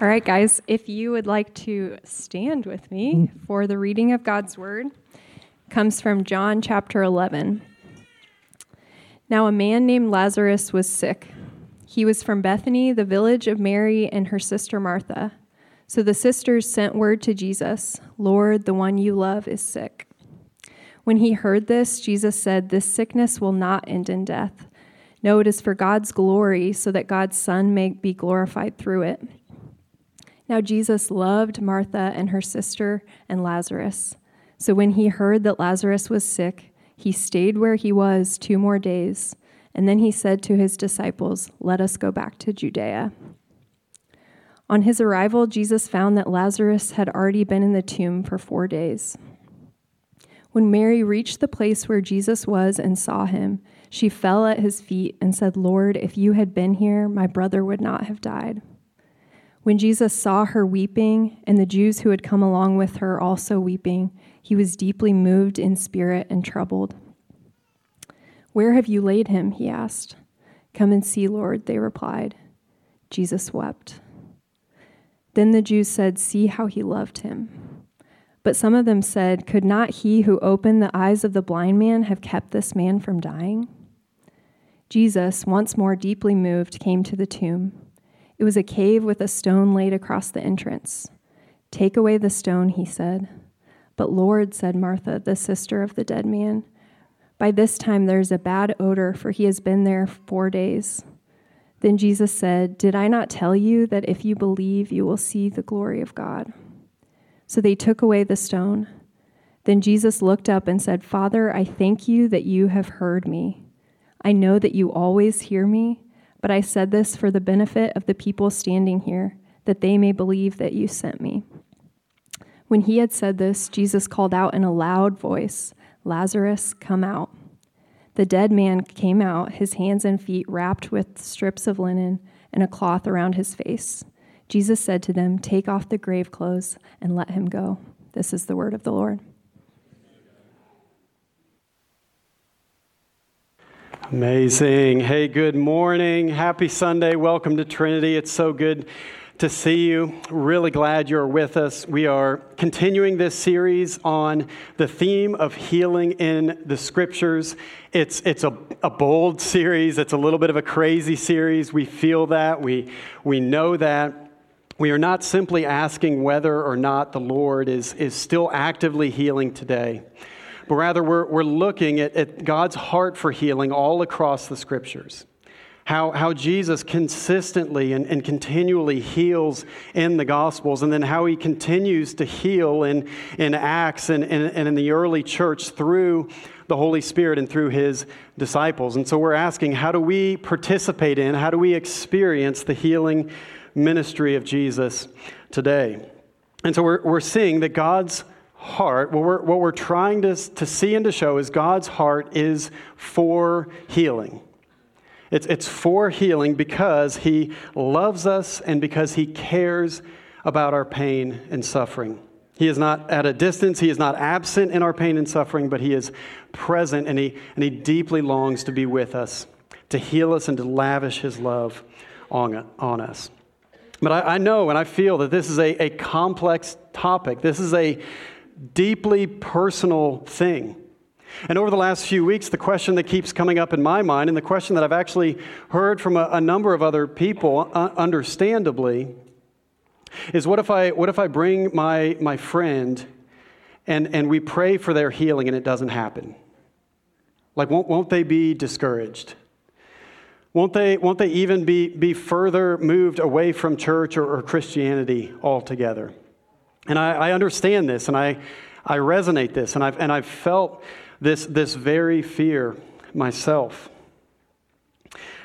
All right, guys, if you would like to stand with me mm. for the reading of God's word, comes from John chapter 11. Now, a man named Lazarus was sick. He was from Bethany, the village of Mary and her sister Martha. So the sisters sent word to Jesus Lord, the one you love is sick. When he heard this, Jesus said, This sickness will not end in death. No, it is for God's glory, so that God's Son may be glorified through it. Now, Jesus loved Martha and her sister and Lazarus. So when he heard that Lazarus was sick, he stayed where he was two more days. And then he said to his disciples, Let us go back to Judea. On his arrival, Jesus found that Lazarus had already been in the tomb for four days. When Mary reached the place where Jesus was and saw him, she fell at his feet and said, Lord, if you had been here, my brother would not have died. When Jesus saw her weeping, and the Jews who had come along with her also weeping, he was deeply moved in spirit and troubled. Where have you laid him? he asked. Come and see, Lord, they replied. Jesus wept. Then the Jews said, See how he loved him. But some of them said, Could not he who opened the eyes of the blind man have kept this man from dying? Jesus, once more deeply moved, came to the tomb. It was a cave with a stone laid across the entrance. Take away the stone, he said. But Lord, said Martha, the sister of the dead man, by this time there is a bad odor, for he has been there four days. Then Jesus said, Did I not tell you that if you believe, you will see the glory of God? So they took away the stone. Then Jesus looked up and said, Father, I thank you that you have heard me. I know that you always hear me but I said this for the benefit of the people standing here, that they may believe that you sent me. When he had said this, Jesus called out in a loud voice, Lazarus, come out. The dead man came out, his hands and feet wrapped with strips of linen and a cloth around his face. Jesus said to them, Take off the grave clothes and let him go. This is the word of the Lord. Amazing. Hey, good morning. Happy Sunday. Welcome to Trinity. It's so good to see you. Really glad you're with us. We are continuing this series on the theme of healing in the scriptures. It's, it's a, a bold series, it's a little bit of a crazy series. We feel that, we, we know that. We are not simply asking whether or not the Lord is, is still actively healing today but rather we're, we're looking at, at God's heart for healing all across the scriptures. How, how Jesus consistently and, and continually heals in the Gospels, and then how he continues to heal in, in Acts and, and, and in the early church through the Holy Spirit and through his disciples. And so we're asking, how do we participate in, how do we experience the healing ministry of Jesus today? And so we're, we're seeing that God's heart, what we're, what we're trying to, to see and to show is God's heart is for healing. It's, it's for healing because He loves us and because He cares about our pain and suffering. He is not at a distance, He is not absent in our pain and suffering, but He is present and He, and he deeply longs to be with us, to heal us, and to lavish His love on, on us. But I, I know and I feel that this is a, a complex topic. This is a deeply personal thing. And over the last few weeks, the question that keeps coming up in my mind, and the question that I've actually heard from a, a number of other people, uh, understandably, is what if I, what if I bring my, my friend and, and we pray for their healing and it doesn't happen? Like, won't, won't they be discouraged? Won't they, won't they even be, be further moved away from church or, or Christianity altogether? And I, I understand this and I, I resonate this and I've, and I've felt this, this very fear myself.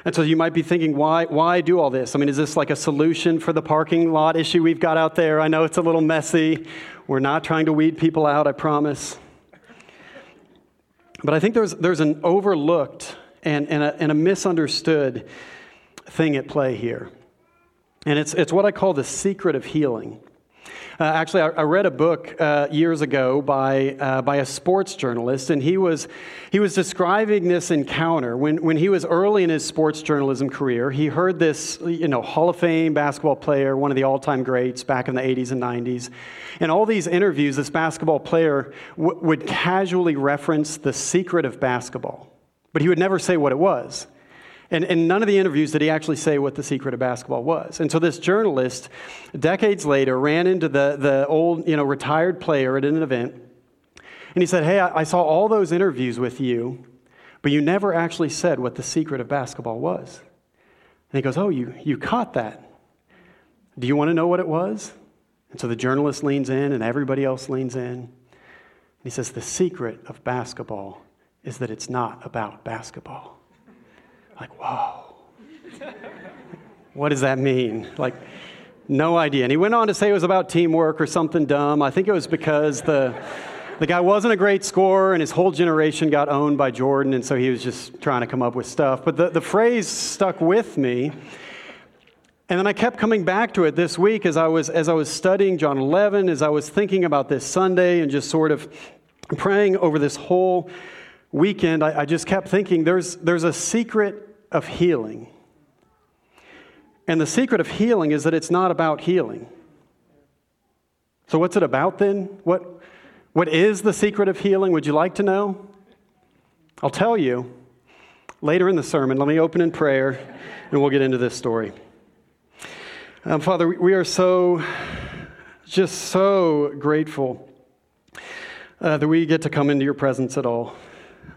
And so you might be thinking, why, why do all this? I mean, is this like a solution for the parking lot issue we've got out there? I know it's a little messy. We're not trying to weed people out, I promise. But I think there's, there's an overlooked and, and, a, and a misunderstood thing at play here. And it's, it's what I call the secret of healing. Uh, actually, I, I, read a book uh, years ago by, uh, by a sports journalist, and he was, he was describing this encounter. When, when he was early in his sports journalism career, he heard this you know, Hall of Fame basketball player, one of the all time greats back in the 80s and 90s. In all these interviews, this basketball player w- would casually reference the secret of basketball, but he would never say what it was. And in none of the interviews did he actually say what the secret of basketball was. And so this journalist, decades later, ran into the, the old, you know, retired player at an event. And he said, Hey, I, I saw all those interviews with you, but you never actually said what the secret of basketball was. And he goes, Oh, you, you caught that. Do you want to know what it was? And so the journalist leans in and everybody else leans in. And he says, The secret of basketball is that it's not about basketball. Like, whoa. what does that mean? Like, no idea. And he went on to say it was about teamwork or something dumb. I think it was because the, the guy wasn't a great scorer and his whole generation got owned by Jordan, and so he was just trying to come up with stuff. But the, the phrase stuck with me. And then I kept coming back to it this week as I was as I was studying John 11, as I was thinking about this Sunday and just sort of praying over this whole weekend, I, I just kept thinking there's, there's a secret of healing. And the secret of healing is that it's not about healing. So, what's it about then? What, what is the secret of healing? Would you like to know? I'll tell you later in the sermon. Let me open in prayer and we'll get into this story. Um, Father, we are so, just so grateful uh, that we get to come into your presence at all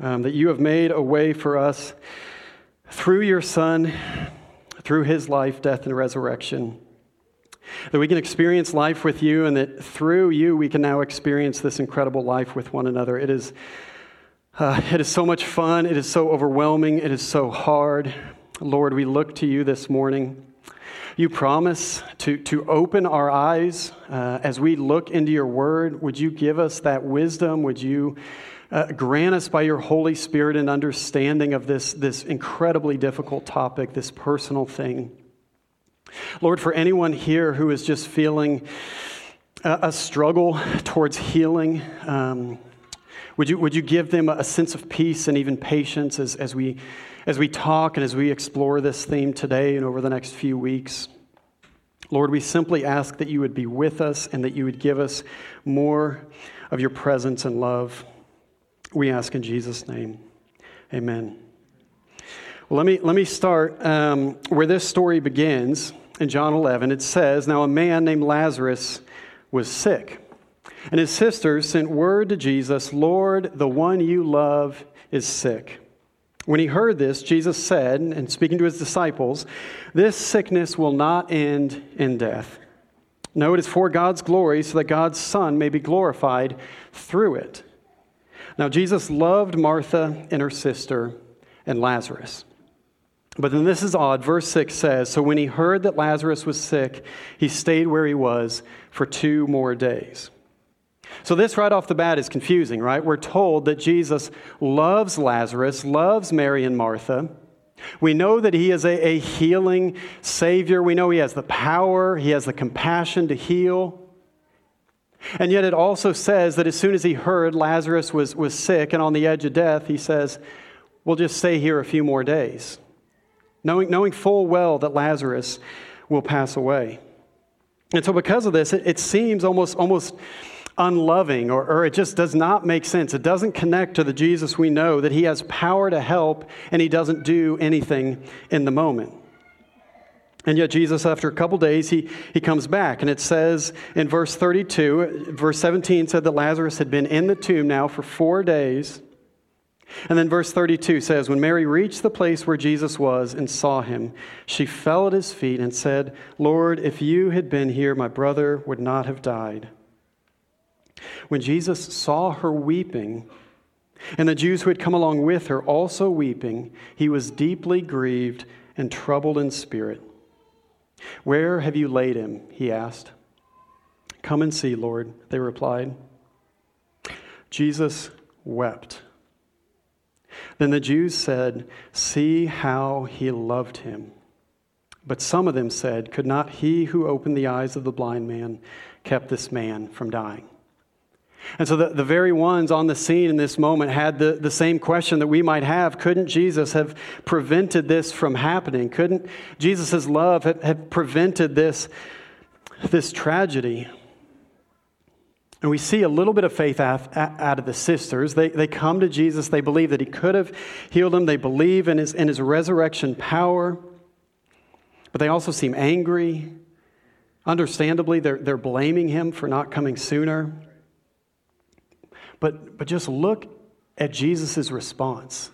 um, that you have made a way for us through your Son, through his life, death, and resurrection. That we can experience life with you, and that through you we can now experience this incredible life with one another. It is, uh, it is so much fun. It is so overwhelming. It is so hard. Lord, we look to you this morning. You promise to, to open our eyes uh, as we look into your word. Would you give us that wisdom? Would you uh, grant us by your Holy Spirit an understanding of this, this incredibly difficult topic, this personal thing. Lord, for anyone here who is just feeling a, a struggle towards healing, um, would, you, would you give them a sense of peace and even patience as, as, we, as we talk and as we explore this theme today and over the next few weeks? Lord, we simply ask that you would be with us and that you would give us more of your presence and love. We ask in Jesus' name. Amen. Well, let me, let me start um, where this story begins in John 11. It says, Now a man named Lazarus was sick, and his sisters sent word to Jesus, Lord, the one you love is sick. When he heard this, Jesus said, and speaking to his disciples, This sickness will not end in death. No, it is for God's glory, so that God's Son may be glorified through it. Now, Jesus loved Martha and her sister and Lazarus. But then this is odd. Verse 6 says So when he heard that Lazarus was sick, he stayed where he was for two more days. So, this right off the bat is confusing, right? We're told that Jesus loves Lazarus, loves Mary and Martha. We know that he is a, a healing Savior. We know he has the power, he has the compassion to heal. And yet it also says that as soon as he heard Lazarus was, was sick and on the edge of death, he says, We'll just stay here a few more days, knowing, knowing full well that Lazarus will pass away. And so, because of this, it, it seems almost, almost unloving or, or it just does not make sense. It doesn't connect to the Jesus we know, that he has power to help and he doesn't do anything in the moment. And yet, Jesus, after a couple days, he, he comes back. And it says in verse 32, verse 17 said that Lazarus had been in the tomb now for four days. And then verse 32 says, When Mary reached the place where Jesus was and saw him, she fell at his feet and said, Lord, if you had been here, my brother would not have died. When Jesus saw her weeping, and the Jews who had come along with her also weeping, he was deeply grieved and troubled in spirit. Where have you laid him? He asked. Come and see, Lord, they replied. Jesus wept. Then the Jews said, See how he loved him. But some of them said, Could not he who opened the eyes of the blind man kept this man from dying? And so the, the very ones on the scene in this moment had the, the same question that we might have. Couldn't Jesus have prevented this from happening? Couldn't Jesus' love have, have prevented this, this tragedy? And we see a little bit of faith out, of the sisters. They, they come to Jesus. They believe that he could have healed them. They believe in his, in his resurrection power but they also seem angry. Understandably, they're, they're blaming him for not coming sooner. But, but just look at Jesus' response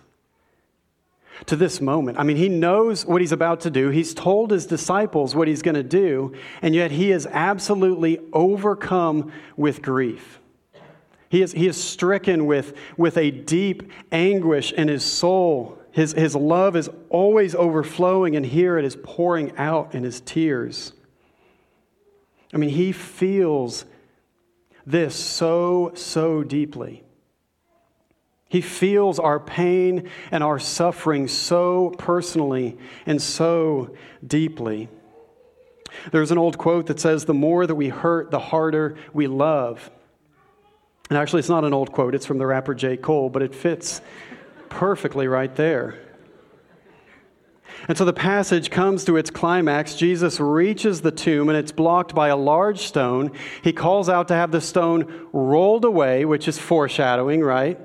to this moment. I mean, he knows what he's about to do. He's told his disciples what he's going to do, and yet he is absolutely overcome with grief. He is, he is stricken with, with a deep anguish in his soul his, his love is always overflowing, and here it is pouring out in his tears. I mean, he feels this so, so deeply. He feels our pain and our suffering so personally and so deeply. There's an old quote that says, The more that we hurt, the harder we love. And actually, it's not an old quote, it's from the rapper J. Cole, but it fits perfectly right there. And so the passage comes to its climax. Jesus reaches the tomb and it's blocked by a large stone. He calls out to have the stone rolled away, which is foreshadowing, right?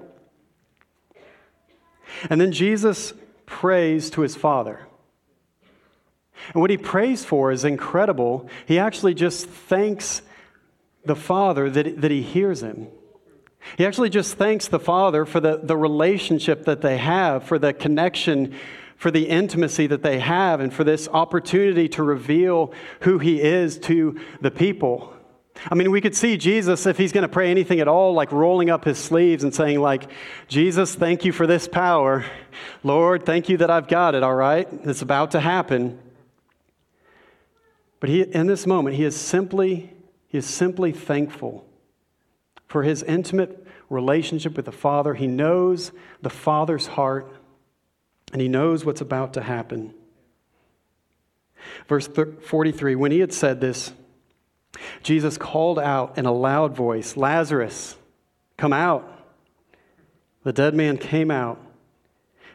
And then Jesus prays to his Father. And what he prays for is incredible. He actually just thanks the Father that, that he hears him. He actually just thanks the Father for the, the relationship that they have, for the connection, for the intimacy that they have, and for this opportunity to reveal who He is to the people. I mean, we could see Jesus, if he's going to pray anything at all, like rolling up his sleeves and saying, like, Jesus, thank you for this power. Lord, thank you that I've got it, all right? It's about to happen. But he, in this moment, he is simply, he is simply thankful for his intimate relationship with the Father. He knows the Father's heart, and he knows what's about to happen. Verse 43 When he had said this, Jesus called out in a loud voice, Lazarus, come out. The dead man came out,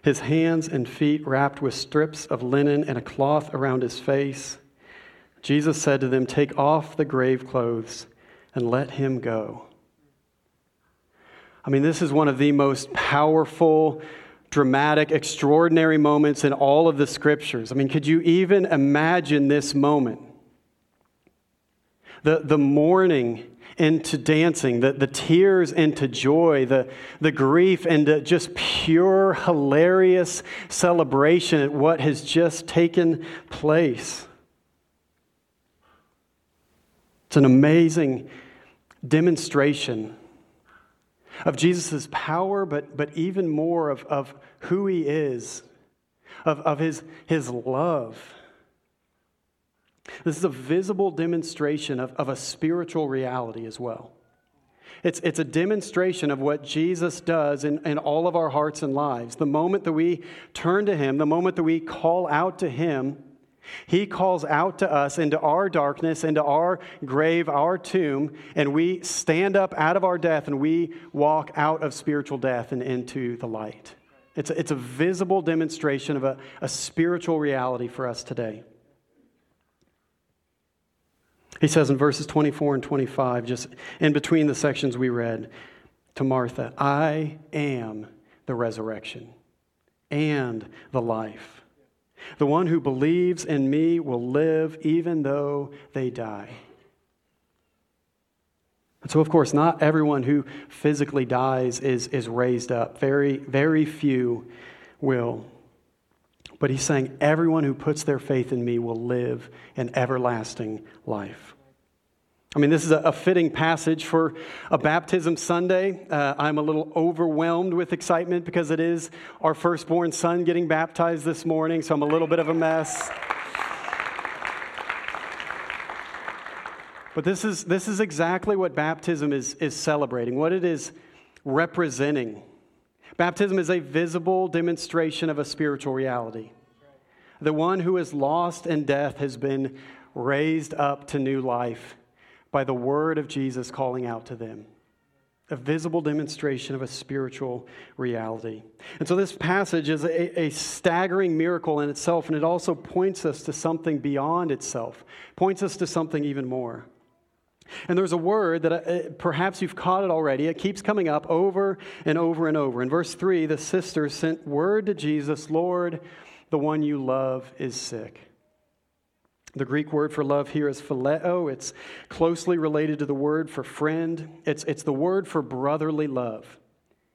his hands and feet wrapped with strips of linen and a cloth around his face. Jesus said to them, Take off the grave clothes and let him go. I mean, this is one of the most powerful, dramatic, extraordinary moments in all of the scriptures. I mean, could you even imagine this moment? The, the mourning into dancing, the, the tears into joy, the, the grief into just pure, hilarious celebration at what has just taken place. It's an amazing demonstration of Jesus' power, but, but even more of, of who he is, of, of his, his love. This is a visible demonstration of, of a spiritual reality as well. It's, it's a demonstration of what Jesus does in, in all of our hearts and lives. The moment that we turn to Him, the moment that we call out to Him, he calls out to us into our darkness, into our grave, our tomb, and we stand up out of our death and we walk out of spiritual death and into the light. It's a, it's a visible demonstration of a, a spiritual reality for us today. He says in verses 24 and 25, just in between the sections we read, to Martha, I am the resurrection and the life. The one who believes in me will live even though they die. And so, of course, not everyone who physically dies is, is raised up. Very, very few will. But he's saying everyone who puts their faith in me will live an everlasting life. I mean, this is a, fitting passage for a baptism Sunday. Uh, I'm a little overwhelmed with excitement because it is our firstborn son getting baptized this morning, so I'm a little bit of a mess. But this is, this is exactly what baptism is, is celebrating, what it is representing. Baptism is a visible demonstration of a spiritual reality. The one who is lost in death has been raised up to new life by the word of Jesus calling out to them. A visible demonstration of a spiritual reality. And so, this passage is a, a, staggering miracle in itself, and it also points us to something beyond itself, points us to something even more. And there's a word that uh, perhaps you've caught it already. It keeps coming up over and over and over. In verse 3, the sisters sent word to Jesus Lord, the one you love is sick. The Greek word for love here is phileo. It's closely related to the word for friend. It's, it's the word for brotherly love.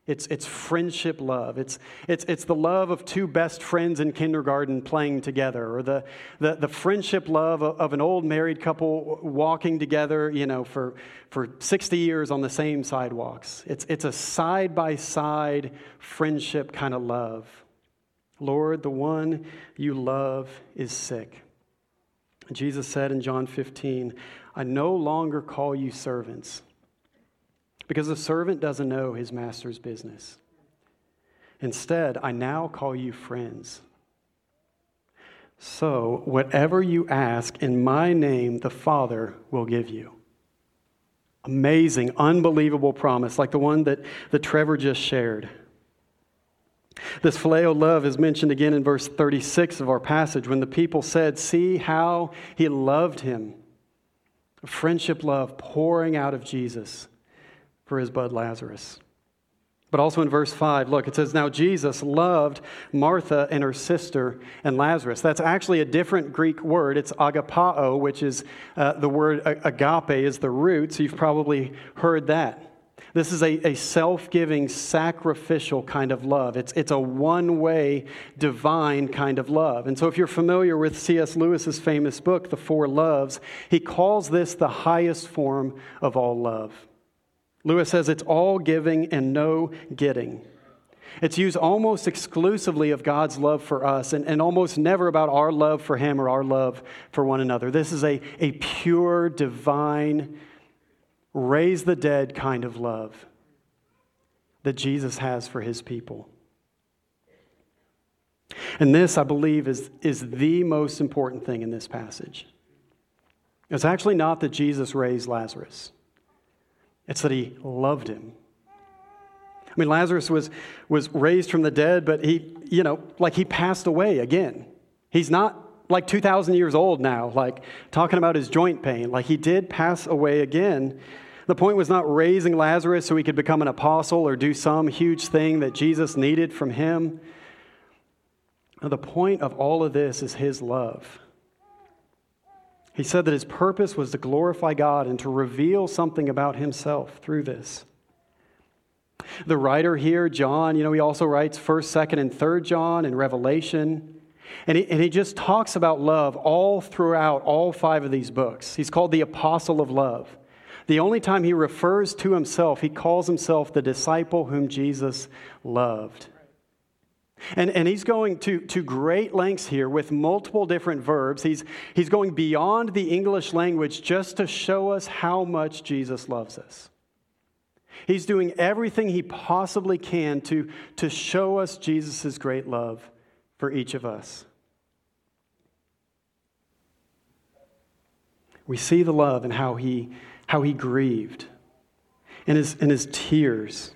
It's, it's friendship love. It's, it's, it's the love of two best friends in kindergarten playing together, or the, the, the friendship love of, of an old married couple walking together, you know, for, for 60 years on the same sidewalks. It's, it's a side by side friendship kind of love. Lord, the one you love is sick. Jesus said in John 15, I no longer call you servants because a servant doesn't know his master's business. Instead, I now call you friends. So, whatever you ask in my name, the Father will give you. Amazing, unbelievable promise, like the one that, that Trevor just shared. This phileo love is mentioned again in verse 36 of our passage when the people said, See how he loved him. Friendship love pouring out of Jesus for his bud Lazarus. But also in verse 5, look, it says, Now Jesus loved Martha and her sister and Lazarus. That's actually a different Greek word. It's agapao, which is uh, the word agape, is the root. So you've probably heard that. This is a, a self giving, sacrificial kind of love. It's, it's a one way, divine kind of love. And so, if you're familiar with C.S. Lewis's famous book, The Four Loves, he calls this the highest form of all love. Lewis says it's all giving and no getting. It's used almost exclusively of God's love for us and, and almost never about our love for Him or our love for one another. This is a, a pure, divine, raise the dead kind of love that Jesus has for his people. And this, I believe, is, is the most important thing in this passage. It's actually not that Jesus raised Lazarus, it's that he loved him. I mean, Lazarus was, was raised from the dead, but he, you know, like he passed away again. He's not like 2,000 years old now, like talking about his joint pain. Like he did pass away again. The point was not raising Lazarus so he could become an apostle or do some huge thing that Jesus needed from him. No, the point of all of this is his love. He said that his purpose was to glorify God and to reveal something about himself through this. The writer here, John, you know, he also writes 1st, 2nd, and 3rd John and Revelation. And he, and he just talks about love all throughout all five of these books. He's called the apostle of love. The only time he refers to himself, he calls himself the disciple whom Jesus loved. And, and he's going to, to great lengths here with multiple different verbs. He's, he's going beyond the English language just to show us how much Jesus loves us. He's doing everything he possibly can to, to show us Jesus' great love for each of us. We see the love and how he, how he grieved in his, in his tears.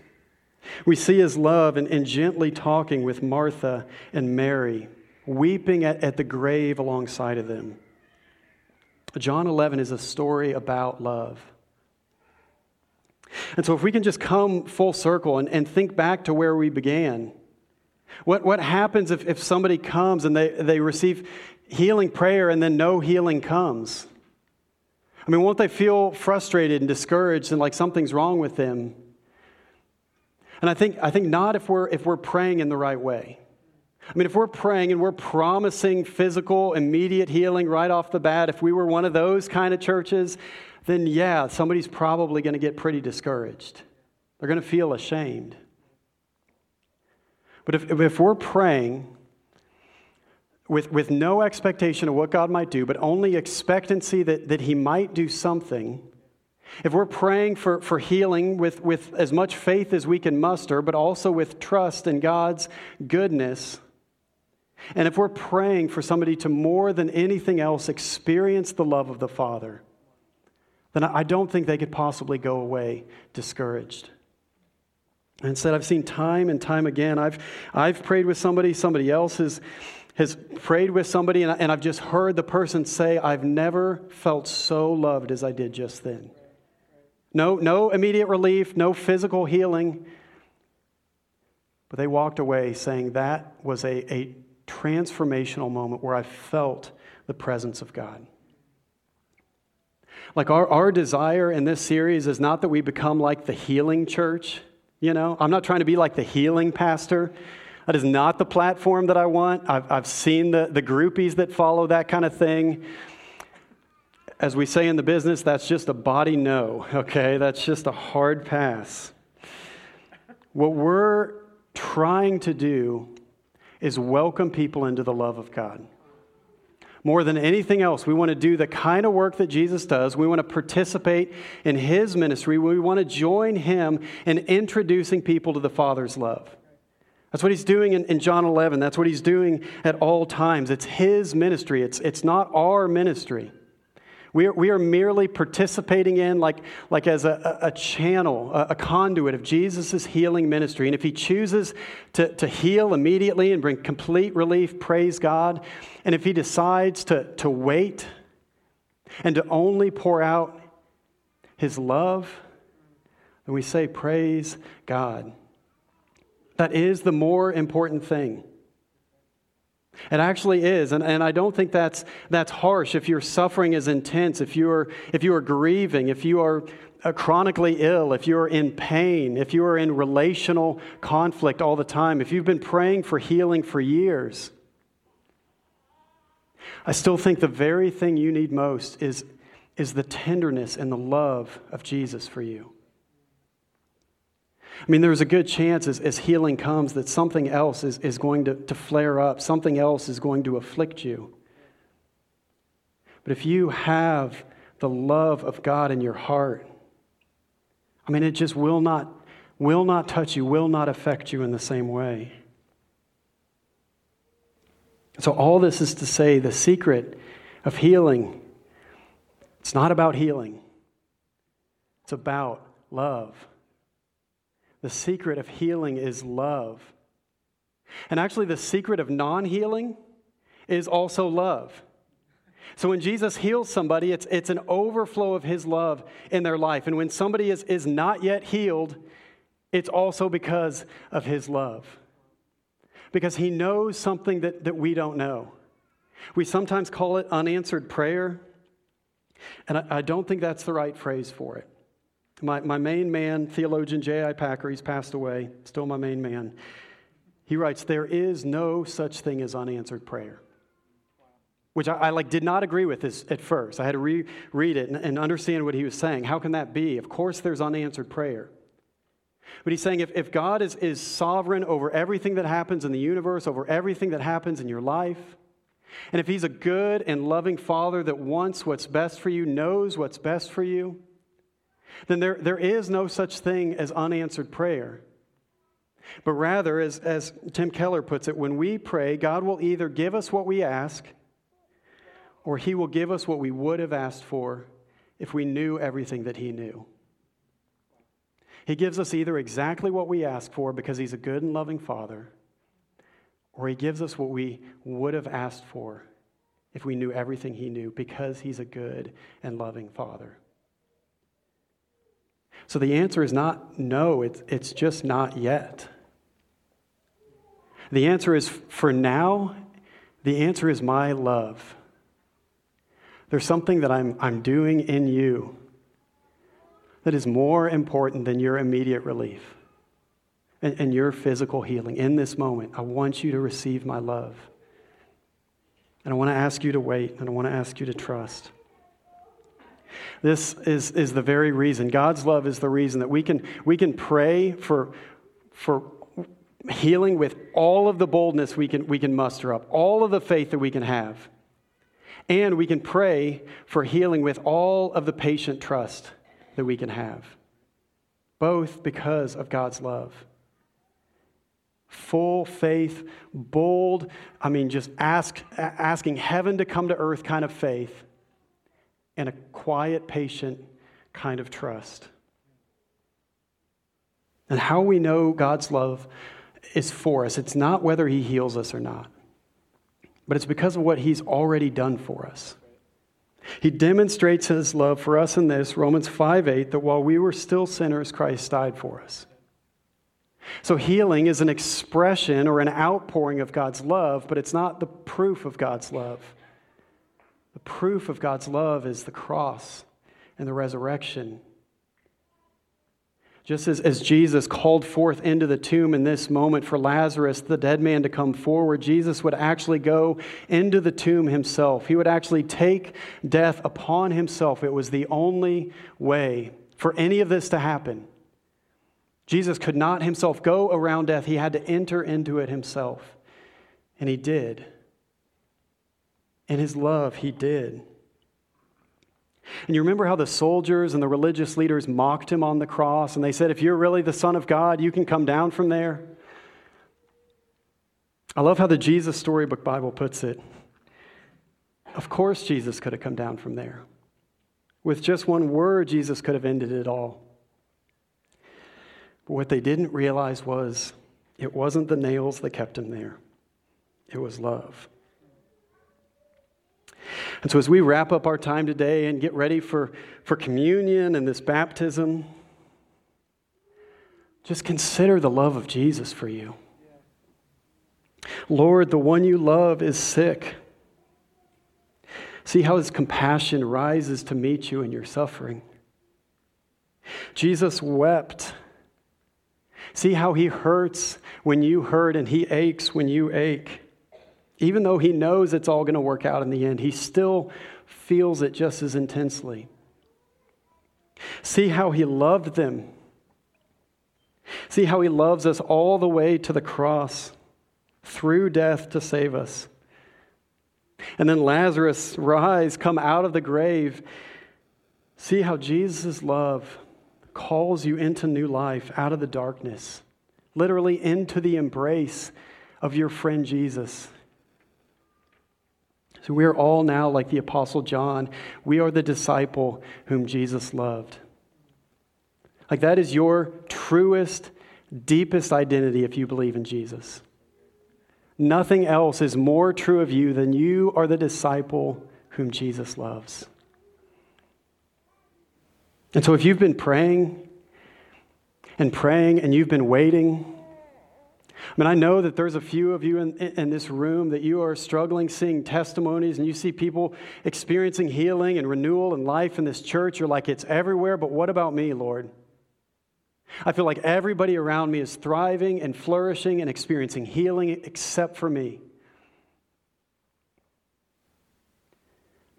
We see his love and, and gently talking with Martha and Mary, weeping at, at the grave alongside of them. John 11 is a story about love. And so, if we can just come full circle and, and think back to where we began, what, what happens if, if somebody comes and they, they receive healing prayer and then no healing comes? I mean, won't they feel frustrated and discouraged and like something's wrong with them? And I think, I think not if we're, if we're praying in the right way. I mean, if we're praying and we're promising physical, immediate healing right off the bat, if we were one of those kind of churches, then yeah, somebody's probably going to get pretty discouraged. They're going to feel ashamed. But if, if we're praying with, with no expectation of what God might do, but only expectancy that, that He might do something, if we're praying for, for healing with, with as much faith as we can muster, but also with trust in God's goodness, And if we're praying for somebody to more than anything else experience the love of the Father, then I don't think they could possibly go away discouraged. Instead, I've seen time and time again, I've, I've prayed with somebody, somebody else has, has prayed with somebody, and, and I've just heard the person say, I've never felt so loved as I did just then. No, no immediate relief, no physical healing. But they walked away saying that was a, a transformational moment where I felt the presence of God. Like our, our desire in this series is not that we become like the healing church, you know. I'm not trying to be like the healing pastor. That is not the platform that I want. I've, I've seen the, the groupies that follow that kind of thing. As we say in the business, that's just a body no, okay? That's just a hard pass. What we're trying to do is welcome people into the love of God. More than anything else, we want to do the kind of work that Jesus does. We want to participate in his ministry. We want to join him in introducing people to the Father's love. That's what he's doing in, in, John 11. That's what he's doing at all times. It's his ministry, it's, it's not our ministry. We are, we are merely participating in, like, like as a, a channel, a, a conduit of Jesus' healing ministry. And if he chooses to, to heal immediately and bring complete relief, praise God. And if he decides to, to wait and to only pour out his love, then we say, Praise God. That is the more important thing. It actually is. And, and I don't think that's, that's harsh. If your suffering is intense, if you are, if you are grieving, if you are uh, chronically ill, if you're in pain, if you are in relational conflict all the time, if you've been praying for healing for years, I still think the very thing you need most is, is the tenderness and the love of Jesus for you. I mean, there's a good chance as, as healing comes that something else is, is going to, to flare up, something else is going to afflict you. But if you have the love of God in your heart, I mean, it just will not, will not touch you, will not affect you in the same way. So, all this is to say the secret of healing, it's not about healing, it's about love. The secret of healing is love. And actually, the secret of non healing is also love. So when Jesus heals somebody, it's, it's an overflow of his love in their life. And when somebody is, is not yet healed, it's also because of his love. Because he knows something that, that we don't know. We sometimes call it unanswered prayer, and I, I don't think that's the right phrase for it. My, my main man, theologian J.I. Packer, he's passed away, still my main man. He writes, There is no such thing as unanswered prayer. Which I, I like did not agree with this at first. I had to re- read it and, and understand what he was saying. How can that be? Of course, there's unanswered prayer. But he's saying if, if God is, is sovereign over everything that happens in the universe, over everything that happens in your life, and if he's a good and loving father that wants what's best for you, knows what's best for you, then there, there is no such thing as unanswered prayer. But rather, as, as Tim Keller puts it, when we pray, God will either give us what we ask or he will give us what we would have asked for if we knew everything that he knew. He gives us either exactly what we ask for because he's a good and loving father, or he gives us what we would have asked for if we knew everything he knew because he's a good and loving father. So the answer is not no, it's, it's just not yet. The answer is for now, the answer is my love. There's something that I'm, I'm doing in you that is more important than your immediate relief and, and your physical healing. In this moment, I want you to receive my love. And I want to ask you to wait, and I want to ask you to trust. This is, is the very reason. God's love is the reason that we can, we can pray for, for healing with all of the boldness we can, we can muster up, all of the faith that we can have. And we can pray for healing with all of the patient trust that we can have, both because of God's love. Full faith, bold, I mean, just ask, asking heaven to come to earth kind of faith, and a quiet, patient kind of trust. And how we know God's love is for us, it's not whether He heals us or not, but it's because of what He's already done for us. He demonstrates his love for us in this, Romans 5 8, that while we were still sinners, Christ died for us. So healing is an expression or an outpouring of God's love, but it's not the proof of God's love. The proof of God's love is the cross and the resurrection just as, as Jesus called forth into the tomb in this moment for Lazarus, the dead man, to come forward, Jesus would actually go into the tomb himself. He would actually take death upon himself. It was the only way for any of this to happen. Jesus could not himself go around death, he had to enter into it himself. And he did. In his love, he did. And you remember how the soldiers and the religious leaders mocked him on the cross and they said, If you're really the Son of God, you can come down from there? I love how the Jesus Storybook Bible puts it. Of course, Jesus could have come down from there. With just one word, Jesus could have ended it all. But what they didn't realize was it wasn't the nails that kept him there, it was love. And so, as we wrap up our time today and get ready for, for communion and this baptism, just consider the love of Jesus for you. Lord, the one you love is sick. See how his compassion rises to meet you in your suffering. Jesus wept. See how he hurts when you hurt and he aches when you ache. Even though he knows it's all going to work out in the end, he still feels it just as intensely. See how he loved them. See how he loves us all the way to the cross, through death to save us. And then Lazarus, rise, come out of the grave. See how Jesus' love calls you into new life out of the darkness, literally into the embrace of your friend Jesus. So we are all now like the Apostle John. We are the disciple whom Jesus loved. Like that is your truest, deepest identity if you believe in Jesus. Nothing else is more true of you than you are the disciple whom Jesus loves. And so if you've been praying and praying and you've been waiting, I mean, I know that there's a few of you in, in this room that you are struggling seeing testimonies and you see people experiencing healing and renewal and life in this church. You're like, it's everywhere, but what about me, Lord? I feel like everybody around me is thriving and flourishing and experiencing healing except for me.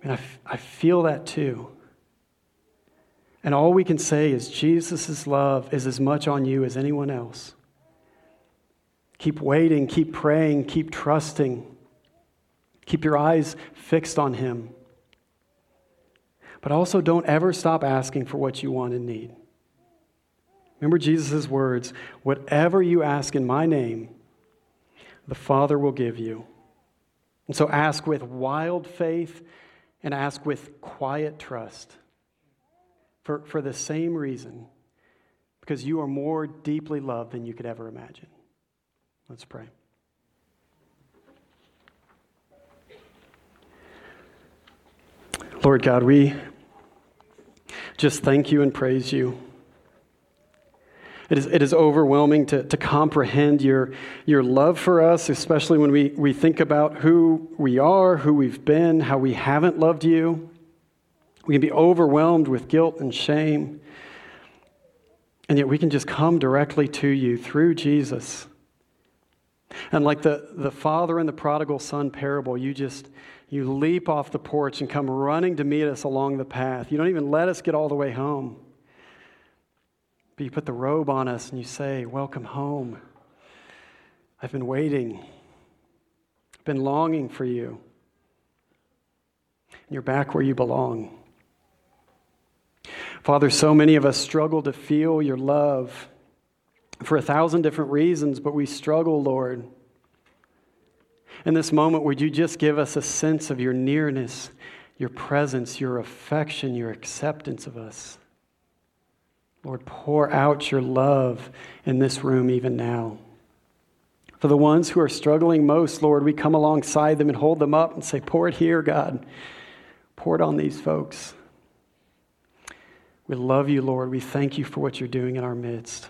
And I, I feel that too. And all we can say is Jesus' love is as much on you as anyone else. Keep waiting, keep praying, keep trusting. Keep your eyes fixed on Him. But also don't ever stop asking for what you want and need. Remember Jesus' words whatever you ask in my name, the Father will give you. And so ask with wild faith and ask with quiet trust for, for the same reason, because you are more deeply loved than you could ever imagine. Let's pray. Lord God, we just thank you and praise you. It is, it is overwhelming to, to comprehend your, your love for us, especially when we, we think about who we are, who we've been, how we haven't loved you. We can be overwhelmed with guilt and shame. And yet we can just come directly to you through Jesus. And like the, the father and the prodigal son parable, you just you leap off the porch and come running to meet us along the path. You don't even let us get all the way home. But you put the robe on us and you say, Welcome home. I've been waiting. I've been longing for you. And you're back where you belong. Father, so many of us struggle to feel your love for a thousand different reasons, but we struggle, Lord. In this moment, would you just give us a sense of your nearness, your presence, your affection, your acceptance of us? Lord, pour out your love in this room even now. For the ones who are struggling most, Lord, we come alongside them and hold them up and say, Pour it here, God. Pour it on these folks. We love you, Lord. We thank you for what you're doing in our midst.